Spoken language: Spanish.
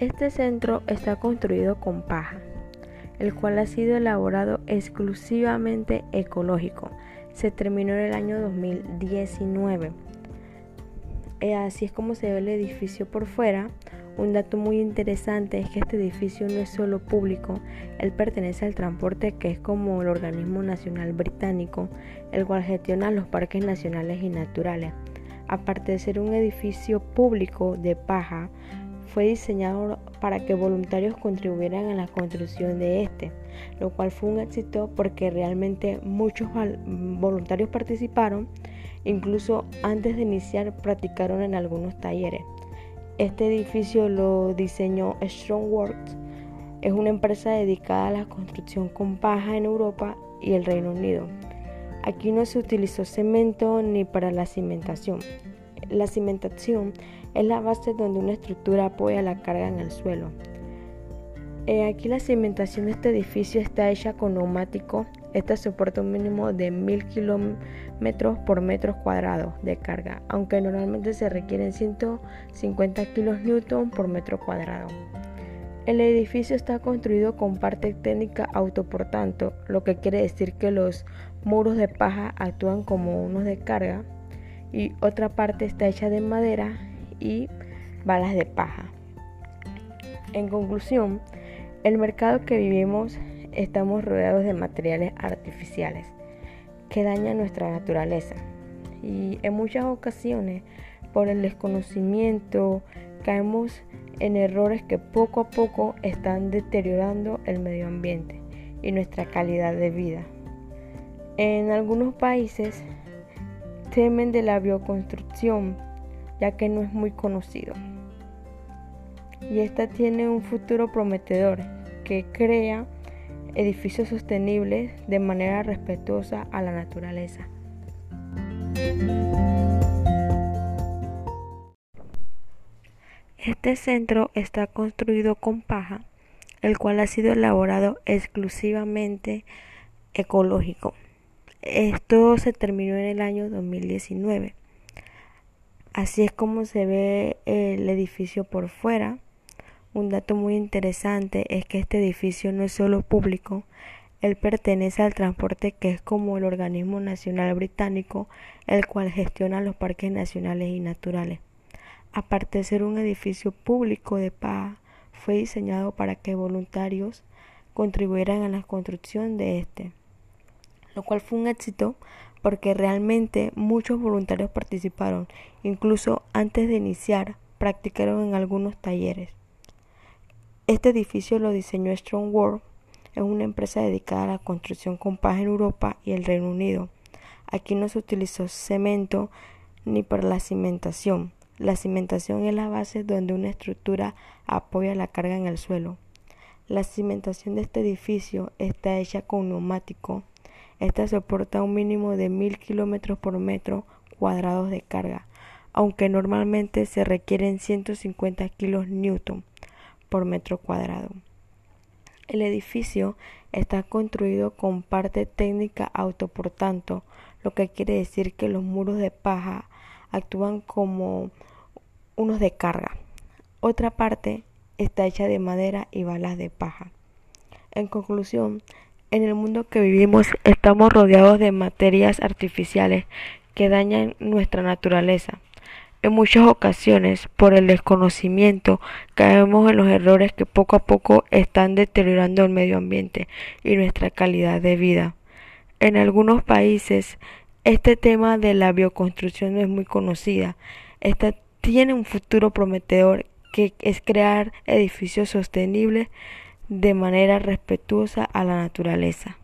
Este centro está construido con paja, el cual ha sido elaborado exclusivamente ecológico. Se terminó en el año 2019. Eh, así es como se ve el edificio por fuera. Un dato muy interesante es que este edificio no es solo público, él pertenece al transporte que es como el organismo nacional británico, el cual gestiona los parques nacionales y naturales. Aparte de ser un edificio público de paja, fue diseñado para que voluntarios contribuyeran a la construcción de este, lo cual fue un éxito porque realmente muchos voluntarios participaron, incluso antes de iniciar practicaron en algunos talleres. Este edificio lo diseñó Strongworks, es una empresa dedicada a la construcción con paja en Europa y el Reino Unido. Aquí no se utilizó cemento ni para la cimentación. La cimentación es la base donde una estructura apoya la carga en el suelo. Eh, aquí la cimentación de este edificio está hecha con neumático. Esta soporta un mínimo de 1000 kilómetros por metro cuadrado de carga, aunque normalmente se requieren 150 kilonewton por metro cuadrado. El edificio está construido con parte técnica autoportante, lo que quiere decir que los muros de paja actúan como unos de carga y otra parte está hecha de madera y balas de paja. En conclusión, el mercado que vivimos estamos rodeados de materiales artificiales que dañan nuestra naturaleza y en muchas ocasiones por el desconocimiento caemos en errores que poco a poco están deteriorando el medio ambiente y nuestra calidad de vida. En algunos países temen de la bioconstrucción ya que no es muy conocido. Y esta tiene un futuro prometedor que crea edificios sostenibles de manera respetuosa a la naturaleza. Este centro está construido con paja, el cual ha sido elaborado exclusivamente ecológico. Esto se terminó en el año 2019. Así es como se ve el edificio por fuera. Un dato muy interesante es que este edificio no es solo público, él pertenece al transporte que es como el organismo nacional británico, el cual gestiona los parques nacionales y naturales. Aparte de ser un edificio público de paz, fue diseñado para que voluntarios contribuyeran a la construcción de este, lo cual fue un éxito porque realmente muchos voluntarios participaron, incluso antes de iniciar practicaron en algunos talleres. Este edificio lo diseñó Strong World, es una empresa dedicada a la construcción con paz en Europa y el Reino Unido. Aquí no se utilizó cemento ni para la cimentación. La cimentación es la base donde una estructura apoya la carga en el suelo. La cimentación de este edificio está hecha con neumático esta soporta un mínimo de 1000 kilómetros por metro cuadrados de carga, aunque normalmente se requieren 150 kilos newton por metro cuadrado. El edificio está construido con parte técnica autoportante, lo que quiere decir que los muros de paja actúan como unos de carga. Otra parte está hecha de madera y balas de paja. En conclusión, en el mundo que vivimos estamos rodeados de materias artificiales que dañan nuestra naturaleza. En muchas ocasiones, por el desconocimiento, caemos en los errores que poco a poco están deteriorando el medio ambiente y nuestra calidad de vida. En algunos países, este tema de la bioconstrucción no es muy conocida. Esta tiene un futuro prometedor que es crear edificios sostenibles de manera respetuosa a la naturaleza.